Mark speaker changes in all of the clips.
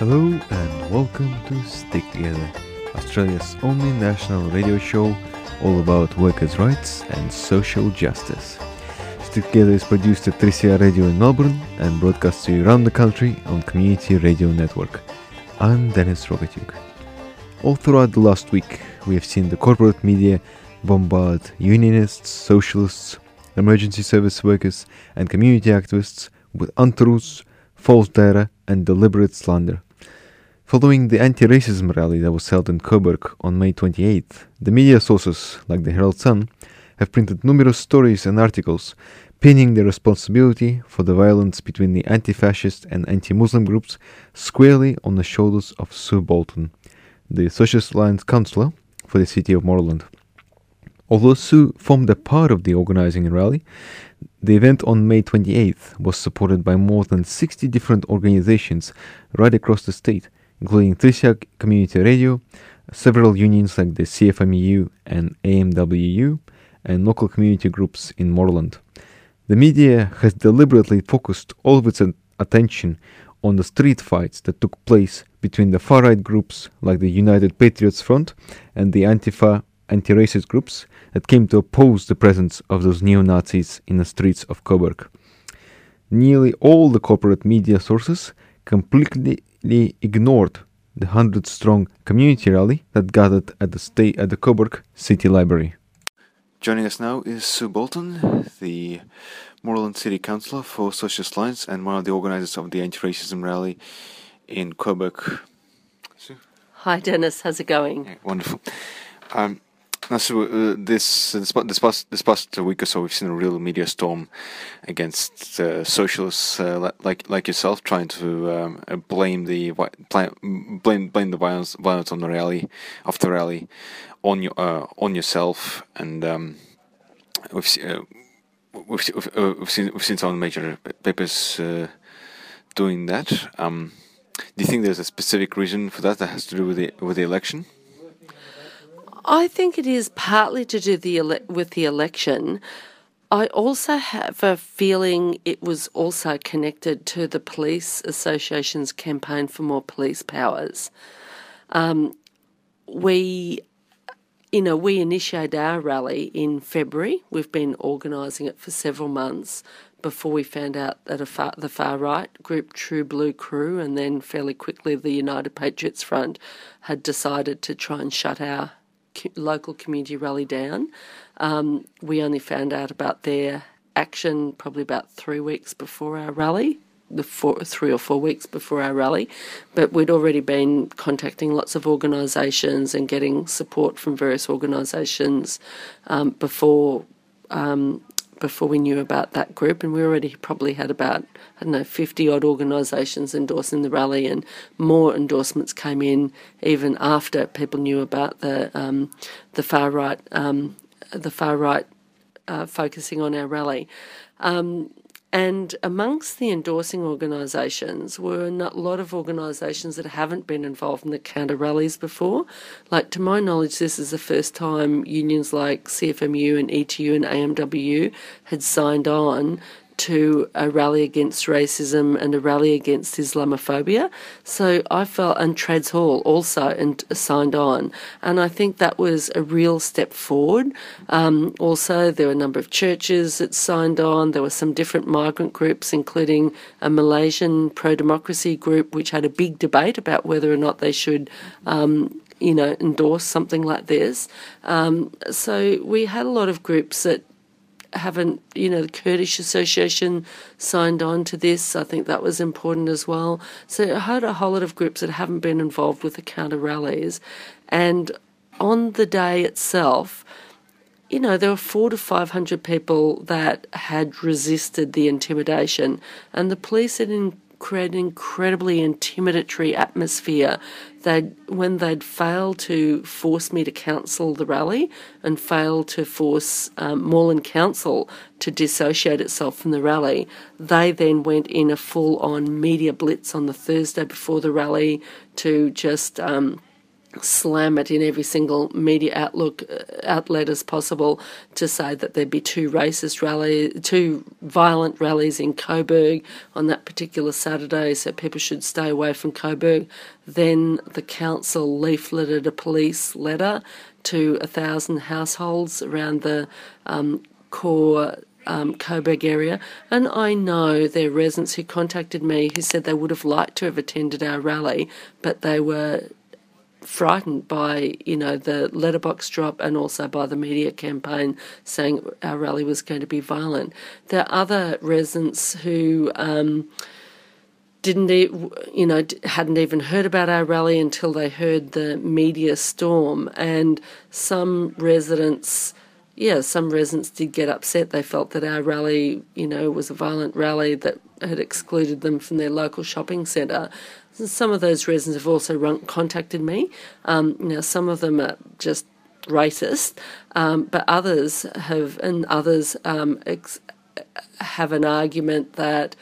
Speaker 1: Hello and welcome to Stick Together, Australia's only national radio show all about workers' rights and social justice. Stick Together is produced at 3CR Radio in Melbourne and broadcast to you around the country on Community Radio Network. I'm Dennis Rogatyuk. All throughout the last week, we have seen the corporate media bombard unionists, socialists, emergency service workers, and community activists with untruths, false data, and deliberate slander. Following the anti racism rally that was held in Coburg on May 28th, the media sources, like the Herald Sun, have printed numerous stories and articles pinning the responsibility for the violence between the anti fascist and anti Muslim groups squarely on the shoulders of Sue Bolton, the Socialist Alliance councillor for the city of Moreland. Although Sue formed a part of the organizing rally, the event on May 28th was supported by more than 60 different organizations right across the state including 3CR Community Radio, several unions like the CFMEU and AMWU, and local community groups in Moreland. The media has deliberately focused all of its attention on the street fights that took place between the far right groups like the United Patriots Front and the Antifa anti racist groups that came to oppose the presence of those neo Nazis in the streets of Coburg. Nearly all the corporate media sources completely ignored the 100 strong community rally that gathered at the stay at the Coburg City Library. Joining us now is Sue Bolton, the Moreland City Councillor for Socialist Alliance and one of the organisers of the anti-racism rally in Coburg.
Speaker 2: Sue? Hi Dennis, how's it going?
Speaker 1: Yeah, wonderful. Um, so uh, this this past this past week or so, we've seen a real media storm against uh, socialists uh, like like yourself, trying to um, uh, blame the blame blame the violence violence on the rally, of the rally, on your uh, on yourself, and um, we've, uh, we've, we've, we've seen we've seen some major papers doing that. Um, do you think there's a specific reason for that that has to do with the with the election?
Speaker 2: I think it is partly to do the ele- with the election. I also have a feeling it was also connected to the Police Association's campaign for more police powers. Um, we, you know, we initiated our rally in February. We've been organising it for several months before we found out that far, the far right group, True Blue Crew, and then fairly quickly the United Patriots Front had decided to try and shut our local community rally down. Um, we only found out about their action probably about three weeks before our rally, the four, three or four weeks before our rally, but we'd already been contacting lots of organisations and getting support from various organisations um, before um, before we knew about that group, and we already probably had about I don't know fifty odd organisations endorsing the rally, and more endorsements came in even after people knew about the um, the far right um, the far right uh, focusing on our rally. Um, and amongst the endorsing organisations were a lot of organisations that haven't been involved in the counter rallies before. Like, to my knowledge, this is the first time unions like CFMU and ETU and AMWU had signed on to a rally against racism and a rally against Islamophobia. So I felt, and Trades Hall also and signed on, and I think that was a real step forward. Um, also, there were a number of churches that signed on. There were some different migrant groups, including a Malaysian pro-democracy group, which had a big debate about whether or not they should. Um, you know, endorse something like this. Um, so we had a lot of groups that haven't, you know, the Kurdish Association signed on to this. I think that was important as well. So I had a whole lot of groups that haven't been involved with the counter rallies. And on the day itself, you know, there were four to 500 people that had resisted the intimidation, and the police had create an incredibly intimidatory atmosphere. They'd, when they'd failed to force me to cancel the rally and failed to force um, Moreland Council to dissociate itself from the rally, they then went in a full on media blitz on the Thursday before the rally to just. Um, slam it in every single media outlook uh, outlet as possible to say that there'd be two racist rallies, two violent rallies in Coburg on that particular Saturday, so people should stay away from Coburg. Then the council leafleted a police letter to a thousand households around the um, core um, Coburg area, and I know there are residents who contacted me who said they would have liked to have attended our rally, but they were frightened by you know the letterbox drop and also by the media campaign saying our rally was going to be violent. There are other residents who. Um, didn't you know hadn't even heard about our rally until they heard the media storm and some residents yeah some residents did get upset they felt that our rally you know was a violent rally that had excluded them from their local shopping centre some of those residents have also contacted me. Um, now, some of them are just racist, um, but others have, and others um, ex- have an argument that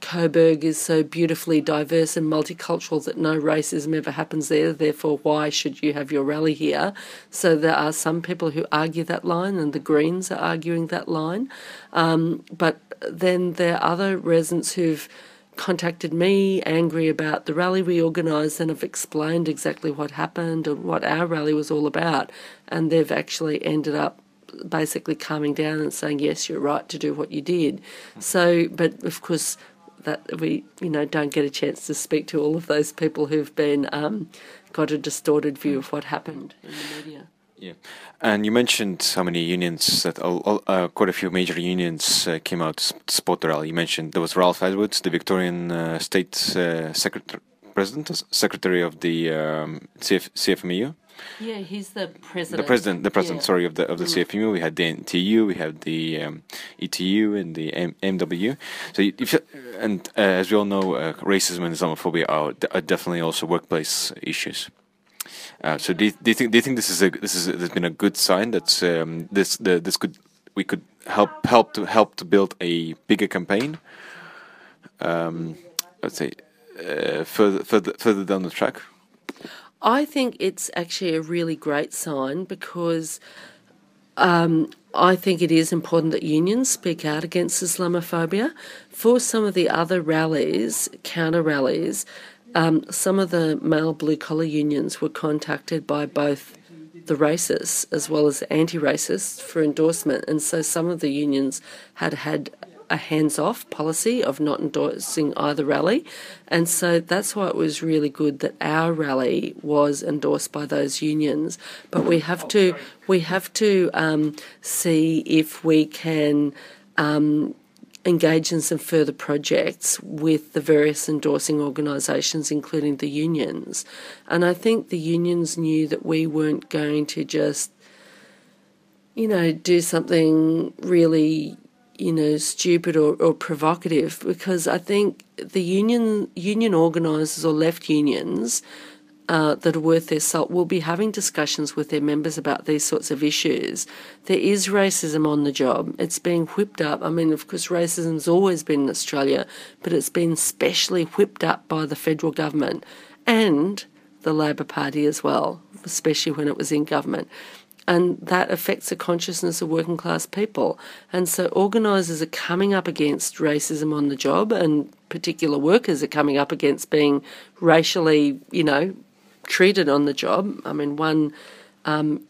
Speaker 2: Coburg is so beautifully diverse and multicultural that no racism ever happens there. Therefore, why should you have your rally here? So there are some people who argue that line, and the Greens are arguing that line. Um, but then there are other residents who've contacted me angry about the rally we organised and have explained exactly what happened and what our rally was all about. And they've actually ended up basically calming down and saying, yes, you're right to do what you did. So, but of course, that we, you know, don't get a chance to speak to all of those people who've been um, got a distorted view of what happened in the media.
Speaker 3: Yeah, and you mentioned how many unions that uh, quite a few major unions uh, came out to support the rally. You mentioned there was Ralph Edwards, the Victorian uh, State uh, Secretary, President, Secretary of the um, CF, CFMEU.
Speaker 2: Yeah, he's the president.
Speaker 3: The president, the president. Yeah. Sorry, of the of the mm. CFMU. We had the NTU, we had the um, ETU, and the M- MW. So, if, and uh, as we all know, uh, racism and Islamophobia are, are definitely also workplace issues. Uh, so do you, do you, think do you think this is a this is has been a good sign that um, this the, this could we could help help to help to build a bigger campaign? Um, let's say uh, further further further down the track.
Speaker 2: I think it's actually a really great sign because um, I think it is important that unions speak out against Islamophobia. For some of the other rallies, counter rallies, um, some of the male blue collar unions were contacted by both the racists as well as anti racists for endorsement, and so some of the unions had had a hands off policy of not endorsing either rally. And so that's why it was really good that our rally was endorsed by those unions. But we have to we have to um, see if we can um, engage in some further projects with the various endorsing organisations, including the unions. And I think the unions knew that we weren't going to just, you know, do something really, you know, stupid or, or provocative because I think the union union organisers or left unions uh, that are worth their salt will be having discussions with their members about these sorts of issues. There is racism on the job. It's being whipped up. I mean, of course, racism's always been in Australia, but it's been specially whipped up by the federal government and the Labor Party as well, especially when it was in government. And that affects the consciousness of working class people. And so organisers are coming up against racism on the job, and particular workers are coming up against being racially, you know, treated on the job. I mean, one um,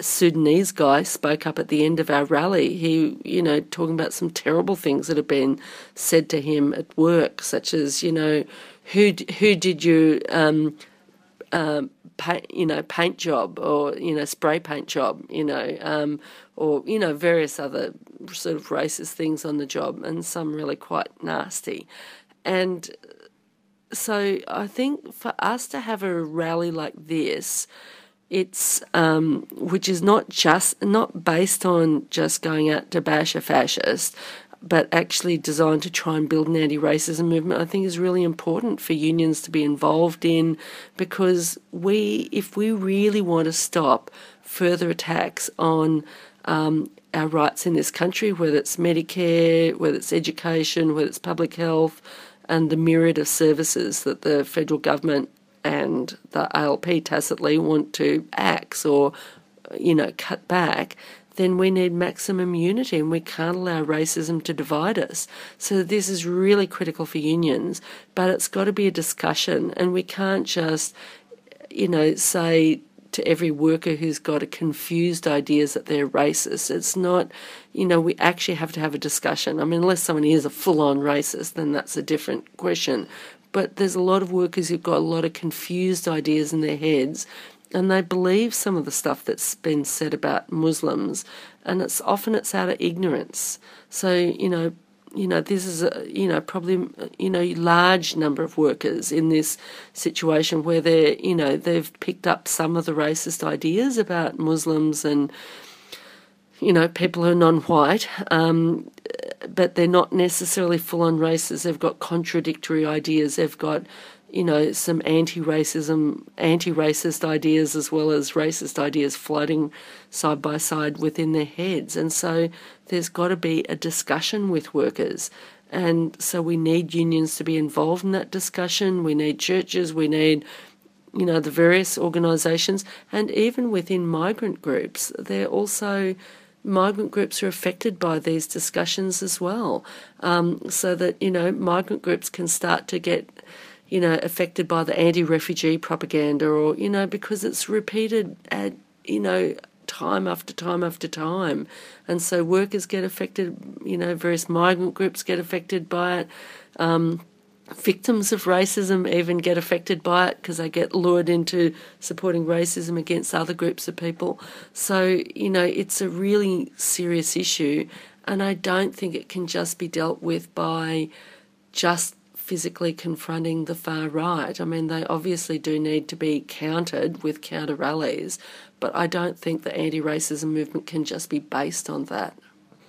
Speaker 2: Sudanese guy spoke up at the end of our rally. He, you know, talking about some terrible things that have been said to him at work, such as, you know, who who did you, um, uh, paint, you know, paint job or you know, spray paint job, you know, um, or you know, various other sort of racist things on the job, and some really quite nasty, and so I think for us to have a rally like this, it's um, which is not just not based on just going out to bash a fascist, but actually designed to try and build an anti-racism movement. I think is really important for unions to be involved in because we, if we really want to stop further attacks on um, our rights in this country, whether it's Medicare, whether it's education, whether it's public health and the myriad of services that the federal government and the ALP tacitly want to axe or, you know, cut back, then we need maximum unity and we can't allow racism to divide us. So this is really critical for unions, but it's got to be a discussion and we can't just, you know, say to every worker who's got a confused ideas that they're racist. It's not, you know, we actually have to have a discussion. I mean, unless someone is a full on racist, then that's a different question. But there's a lot of workers who've got a lot of confused ideas in their heads and they believe some of the stuff that's been said about Muslims, and it's often it's out of ignorance. So you know, you know, this is a you know probably you know large number of workers in this situation where they're you know they've picked up some of the racist ideas about Muslims and you know people who are non-white. Um, but they're not necessarily full on racists. They've got contradictory ideas. They've got you know, some anti-racism, anti-racist ideas as well as racist ideas floating side by side within their heads. And so there's got to be a discussion with workers. And so we need unions to be involved in that discussion. We need churches, we need, you know, the various organisations, and even within migrant groups, they're also migrant groups are affected by these discussions as well. Um, so that, you know, migrant groups can start to get you know, affected by the anti refugee propaganda or, you know, because it's repeated at, you know, time after time after time. And so workers get affected, you know, various migrant groups get affected by it. Um, victims of racism even get affected by it because they get lured into supporting racism against other groups of people. So, you know, it's a really serious issue. And I don't think it can just be dealt with by just physically confronting the far right. I mean, they obviously do need to be countered with counter rallies, but I don't think the anti racism movement can just be based on that.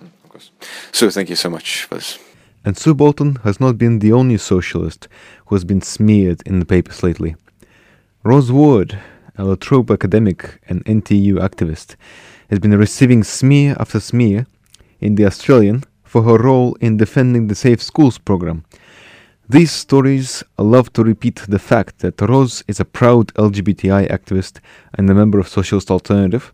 Speaker 3: Of course. So, thank you so much for this.
Speaker 1: And Sue Bolton has not been the only socialist who has been smeared in the papers lately. Roz Ward, a La Trobe academic and NTU activist, has been receiving smear after smear in The Australian for her role in defending the Safe Schools program these stories love to repeat the fact that Roz is a proud LGBTI activist and a member of Socialist Alternative,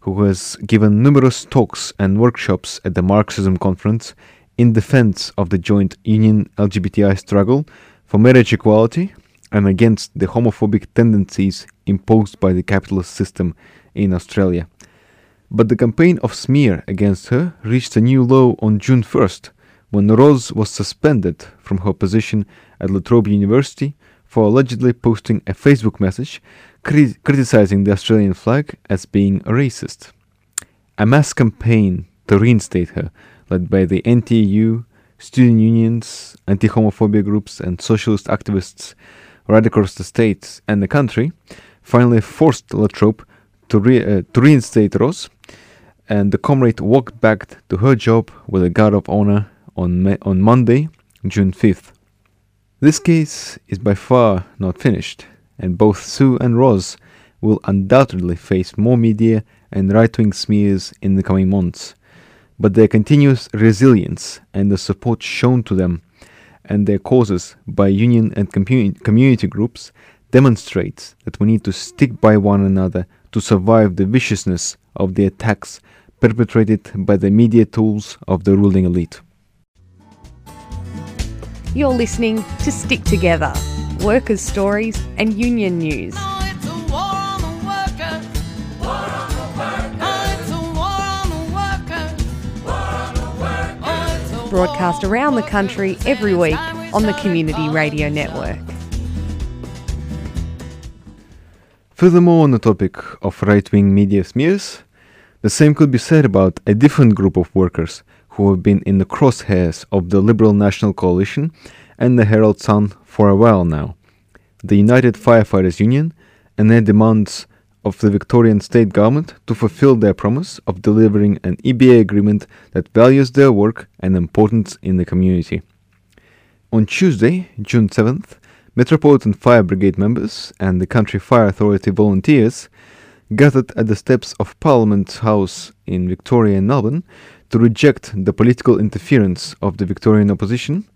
Speaker 1: who has given numerous talks and workshops at the Marxism Conference in defense of the joint union LGBTI struggle for marriage equality and against the homophobic tendencies imposed by the capitalist system in Australia. But the campaign of smear against her reached a new low on June 1st when Roz was suspended from her position at La Trobe University for allegedly posting a Facebook message cri- criticizing the Australian flag as being racist. A mass campaign to reinstate her, led by the NTU, student unions, anti homophobia groups, and socialist activists right across the state and the country, finally forced La Trobe to, re- uh, to reinstate Roz, and the comrade walked back to her job with a guard of honor on, on Monday, June 5th. This case is by far not finished, and both Sue and Roz will undoubtedly face more media and right wing smears in the coming months. But their continuous resilience and the support shown to them and their causes by union and community groups demonstrates that we need to stick by one another to survive the viciousness of the attacks perpetrated by the media tools of the ruling elite.
Speaker 4: You're listening to Stick Together Workers' Stories and Union News. Broadcast around the country every week on the Community Radio Network.
Speaker 1: Furthermore, on the topic of right wing media smears, the same could be said about a different group of workers who have been in the crosshairs of the Liberal National Coalition and the Herald Sun for a while now. The United Firefighters Union and their demands of the Victorian state government to fulfill their promise of delivering an EBA agreement that values their work and importance in the community. On Tuesday, June 7th, Metropolitan Fire Brigade members and the Country Fire Authority volunteers gathered at the steps of Parliament House in Victoria and Melbourne to reject the political interference of the Victorian opposition,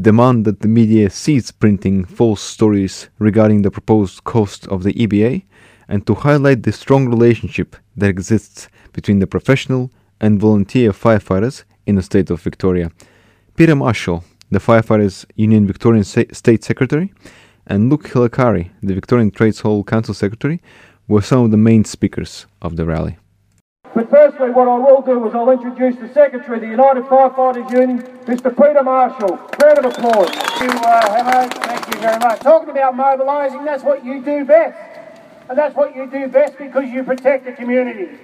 Speaker 1: demand that the media cease printing false stories regarding the proposed cost of the EBA, and to highlight the strong relationship that exists between the professional and volunteer firefighters in the state of Victoria. Peter Marshall, the Firefighters Union Victorian State Secretary, and Luke Hilakari, the Victorian Trades Hall Council Secretary, were some of the main speakers of the rally.
Speaker 5: But firstly, what I will do is I'll introduce the Secretary of the United Firefighters Union, Mr Peter Marshall. Round of applause.
Speaker 6: Thank you, uh, Thank you very much. Talking about mobilising, that's what you do best. And that's what you do best because you protect the community.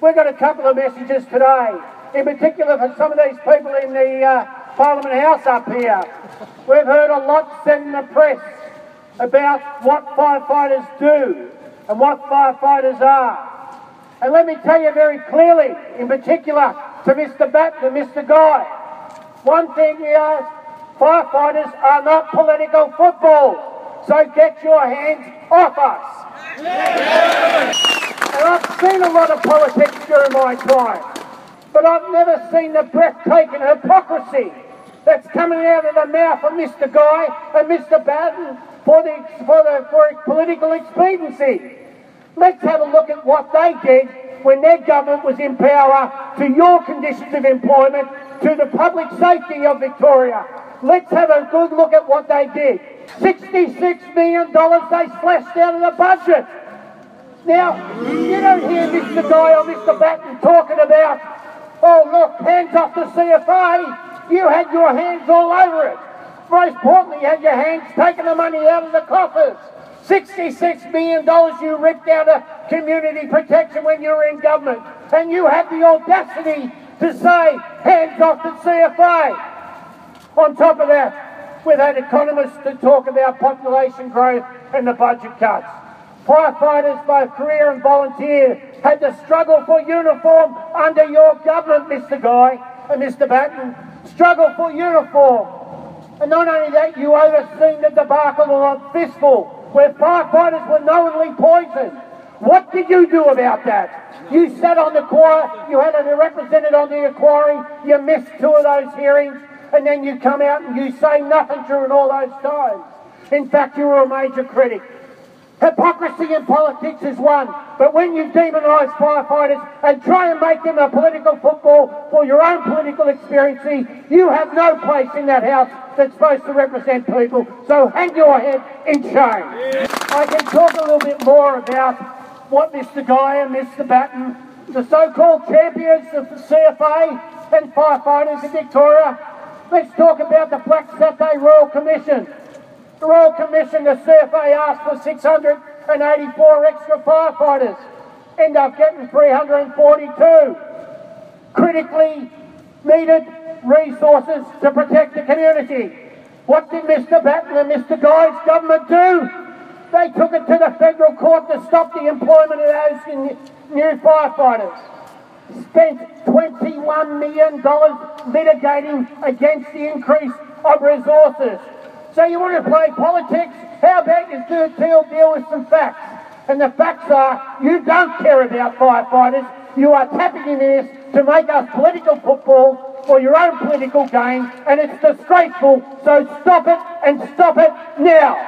Speaker 6: We've got a couple of messages today, in particular for some of these people in the uh, Parliament House up here. We've heard a lot said in the press about what firefighters do and what firefighters are. And let me tell you very clearly, in particular to Mr. Batten and Mr. Guy, one thing is firefighters are not political football. So get your hands off us. And I've seen a lot of politics during my time, but I've never seen the breathtaking hypocrisy that's coming out of the mouth of Mr. Guy and Mr. Batten for the for the for political expediency. Let's have a look at what they did when their government was in power to your conditions of employment, to the public safety of Victoria. Let's have a good look at what they did. $66 million they slashed out of the budget. Now, you don't hear Mr. Guy or Mr. Batten talking about, oh, look, hands off the CFA. You had your hands all over it. Most importantly, you had your hands taking the money out of the coffers. $66 million you ripped out of community protection when you were in government. And you had the audacity to say, hands off the CFA. On top of that, we've had economists to talk about population growth and the budget cuts. Firefighters, both career and volunteer, had to struggle for uniform under your government, Mr. Guy and Mr. Batten. Struggle for uniform. And not only that, you overseen the debacle of Fiskville, where firefighters were knowingly poisoned. What did you do about that? You sat on the choir, you had a representative on the inquiry, you missed two of those hearings, and then you come out and you say nothing during all those times. In fact, you were a major critic. Hypocrisy in politics is one, but when you demonise firefighters and try and make them a political football for your own political experience, you have no place in that house that's supposed to represent people. So hang your head in shame. I can talk a little bit more about what Mr. Guy and Mr. Batten, the so-called champions of the CFA and firefighters in Victoria, let's talk about the Black Saturday Royal Commission. The Royal Commission, the CFA asked for 684 extra firefighters. End up getting 342. Critically needed resources to protect the community. What did Mr. Batten and Mr. Guy's government do? They took it to the federal court to stop the employment of those new firefighters. Spent $21 million litigating against the increase of resources. So you want to play politics? How about you do a deal, deal with some facts? And the facts are you don't care about firefighters. You are tapping in this to make us political football for your own political gain, and it's disgraceful. So stop it and stop it now.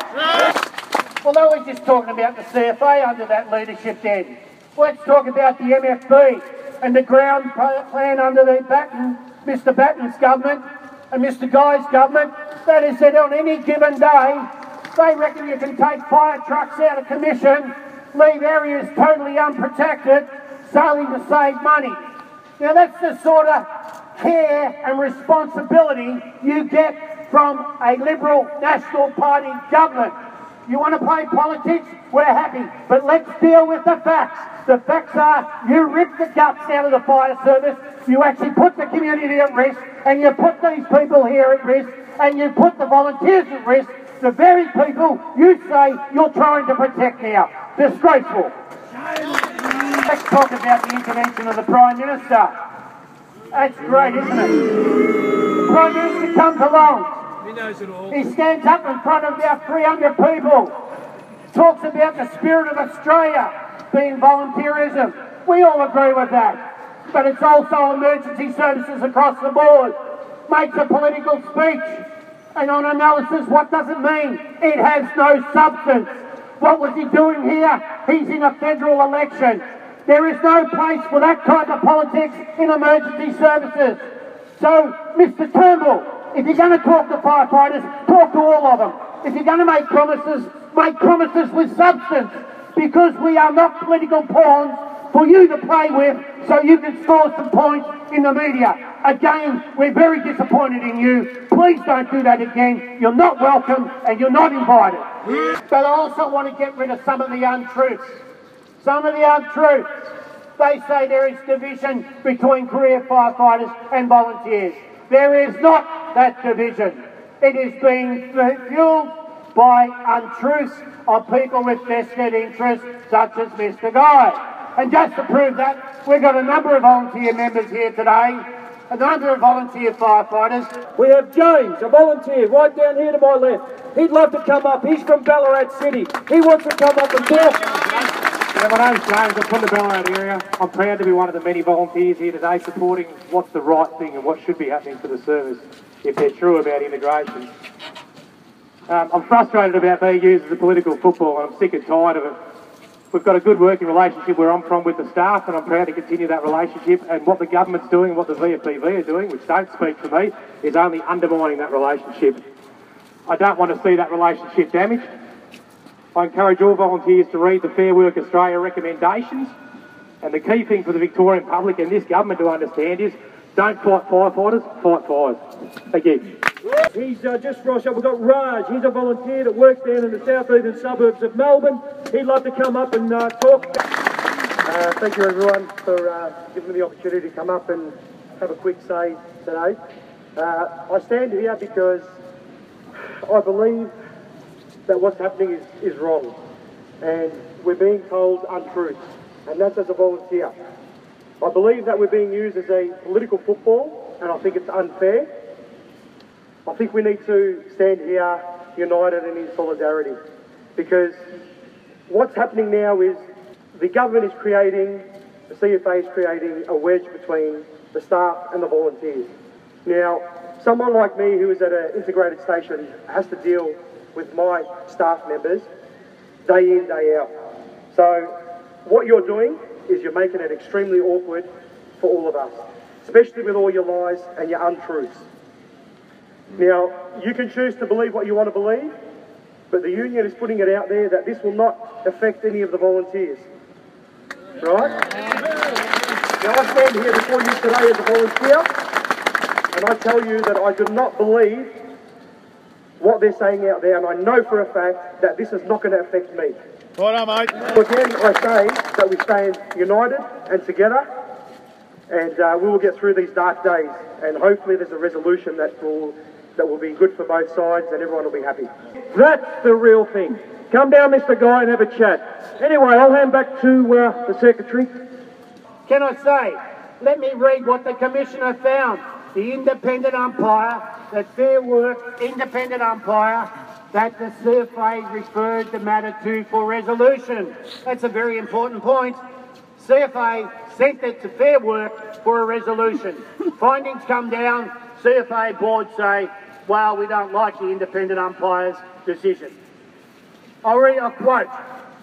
Speaker 6: Although we're just talking about the CFA under that leadership then, let's talk about the MFB and the ground plan under the Batten, Mr. Batten's government and Mr. Guy's government. That is that on any given day, they reckon you can take fire trucks out of commission, leave areas totally unprotected, solely to save money. Now that's the sort of care and responsibility you get from a Liberal National Party government. You want to play politics? We're happy. But let's deal with the facts. The facts are you ripped the guts out of the fire service, you actually put the community at risk, and you put these people here at risk, and you put the volunteers at risk, the very people you say you're trying to protect now. Disgraceful. Let's talk about the intervention of the Prime Minister. That's great, isn't it? The Prime Minister comes along.
Speaker 7: He knows it all.
Speaker 6: He stands up in front of about 300 people, talks about the spirit of Australia being volunteerism. We all agree with that. But it's also emergency services across the board. Makes a political speech And on analysis, what does it mean? It has no substance. What was he doing here? He's in a federal election. There is no place for that kind of politics in emergency services. So, Mr Turnbull, if you're going to talk to firefighters, talk to all of them. If you're going to make promises, make promises with substance. Because we are not political pawns for you to play with so you can score some points in the media. Again, we're very disappointed in you. Please don't do that again. You're not welcome and you're not invited. But I also want to get rid of some of the untruths. Some of the untruths. They say there is division between career firefighters and volunteers. There is not that division. It is being fueled by untruths of people with vested interests, such as Mr. Guy. And just to prove that, we've got a number of volunteer members here today, a number of volunteer firefighters.
Speaker 5: We have James, a volunteer, right down here to my left. He'd love to come up. He's from Ballarat City. He wants to come up and talk.
Speaker 7: Yeah, my name's James. I'm from the Ballarat area. I'm proud to be one of the many volunteers here today supporting what's the right thing and what should be happening for the service if they're true about immigration. Um, I'm frustrated about being used as a political football and I'm sick and tired of it. We've got a good working relationship where I'm from with the staff, and I'm proud to continue that relationship. And what the government's doing and what the VFBV are doing, which don't speak for me, is only undermining that relationship. I don't want to see that relationship damaged. I encourage all volunteers to read the Fair Work Australia recommendations. And the key thing for the Victorian public and this government to understand is don't fight firefighters, fight fires. Thank you.
Speaker 5: He's uh, just crossed up. We've got Raj. He's a volunteer that works down in the southeastern suburbs of Melbourne. He'd love to come up and uh, talk.
Speaker 8: Uh, thank you everyone for uh, giving me the opportunity to come up and have a quick say today. Uh, I stand here because I believe that what's happening is, is wrong and we're being told untruths and that's as a volunteer. I believe that we're being used as a political football and I think it's unfair. I think we need to stand here united and in solidarity because what's happening now is the government is creating, the CFA is creating a wedge between the staff and the volunteers. Now, someone like me who is at an integrated station has to deal with my staff members day in, day out. So what you're doing is you're making it extremely awkward for all of us, especially with all your lies and your untruths. Now, you can choose to believe what you want to believe, but the union is putting it out there that this will not affect any of the volunteers. Right? Now, I stand here before you today as a volunteer, and I tell you that I do not believe what they're saying out there, and I know for a fact that this is not going to affect me.
Speaker 9: Right on, mate.
Speaker 8: So again, I say that we stand united and together, and uh, we will get through these dark days, and hopefully there's a resolution that will that will be good for both sides and everyone will be happy.
Speaker 5: That's the real thing. Come down, Mr. Guy, and have a chat. Anyway, I'll hand back to uh, the Secretary.
Speaker 6: Can I say, let me read what the Commissioner found. The independent umpire, that Fair Work independent umpire, that the CFA referred the matter to for resolution. That's a very important point. CFA sent it to Fair Work for a resolution. Findings come down, CFA board say well, we don't like the independent umpire's decision. I'll read a quote.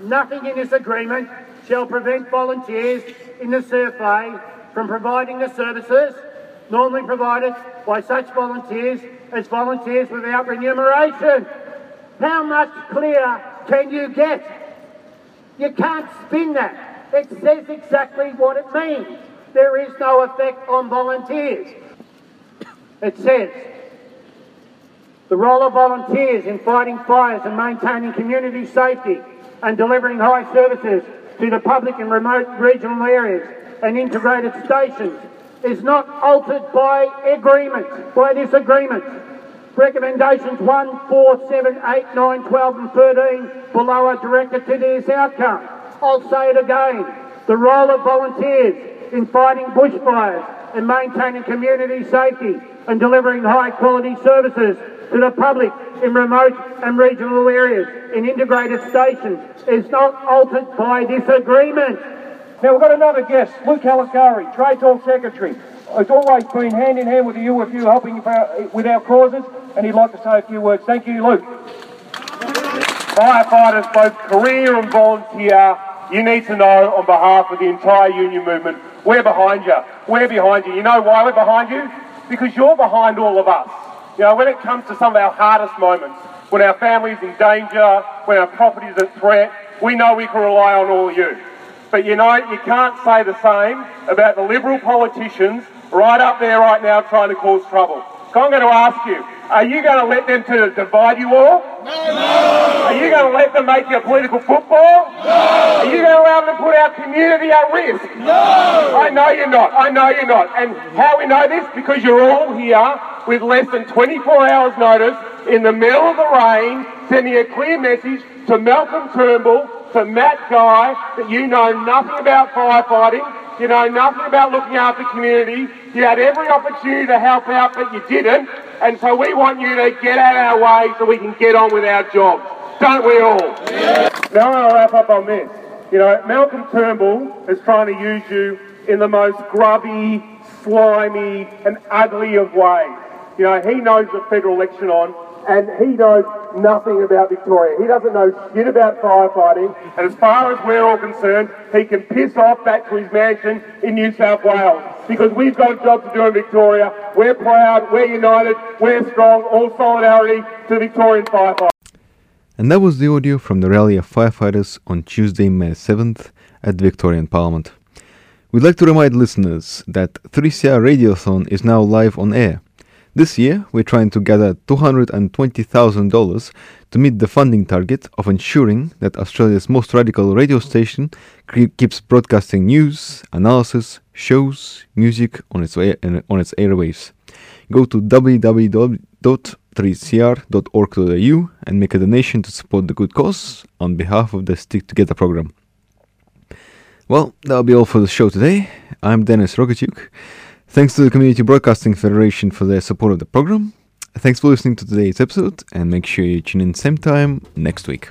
Speaker 6: Nothing in this agreement shall prevent volunteers in the CFA from providing the services normally provided by such volunteers as volunteers without remuneration. How much clearer can you get? You can't spin that. It says exactly what it means. There is no effect on volunteers. It says, the role of volunteers in fighting fires and maintaining community safety and delivering high services to the public in remote regional areas and integrated stations is not altered by agreement, by this agreement. Recommendations 1, 4, 7, 8, 9, 12 and 13 below are directed to this outcome. I'll say it again. The role of volunteers in fighting bushfires and maintaining community safety and delivering high quality services to the public in remote and regional areas in integrated stations is not altered by this agreement.
Speaker 5: Now we've got another guest, Luke Hilakari, Trades Hall Secretary. It's always been hand in hand with the UFU helping with our causes. and he'd like to say a few words. Thank you, Luke.
Speaker 9: Firefighters, both career and volunteer, you need to know on behalf of the entire union movement, we're behind you. We're behind you. You know why we're behind you? Because you're behind all of us. You know, when it comes to some of our hardest moments, when our family's in danger, when our property's at threat, we know we can rely on all of you. But you know, you can't say the same about the Liberal politicians right up there right now trying to cause trouble. So I'm going to ask you, are you going to let them to divide you all? No! Are you going to let them make you a political football? No! Are you going to allow them to put our community at risk? No! I know you're not. I know you're not. And how we know this? Because you're all here with less than 24 hours notice in the middle of the rain, sending a clear message to Malcolm Turnbull, to Matt Guy, that you know nothing about firefighting, you know nothing about looking after community. You had every opportunity to help out, but you didn't. And so we want you to get out of our way so we can get on with our jobs. Don't we all? Yeah. Now I'll wrap up on this. You know, Malcolm Turnbull is trying to use you in the most grubby, slimy, and ugly of ways. You know, he knows the federal election on, and he knows nothing about Victoria. He doesn't know shit about firefighting, and as far as we're all concerned, he can piss off back to his mansion in New South Wales because we've got a job to do in Victoria. We're proud, we're united, we're strong, all solidarity to Victorian firefighters.
Speaker 1: And that was the audio from the rally of firefighters on Tuesday, May 7th at the Victorian Parliament. We'd like to remind listeners that 3CR Radiothon is now live on air. This year, we're trying to gather $220,000 to meet the funding target of ensuring that Australia's most radical radio station keeps broadcasting news, analysis, shows, music on its, on its airwaves. Go to www.3cr.org.au and make a donation to support the good cause on behalf of the Stick Together program. Well, that'll be all for the show today. I'm Dennis Rogatyuk. Thanks to the Community Broadcasting Federation for their support of the program. Thanks for listening to today's episode, and make sure you tune in same time next week.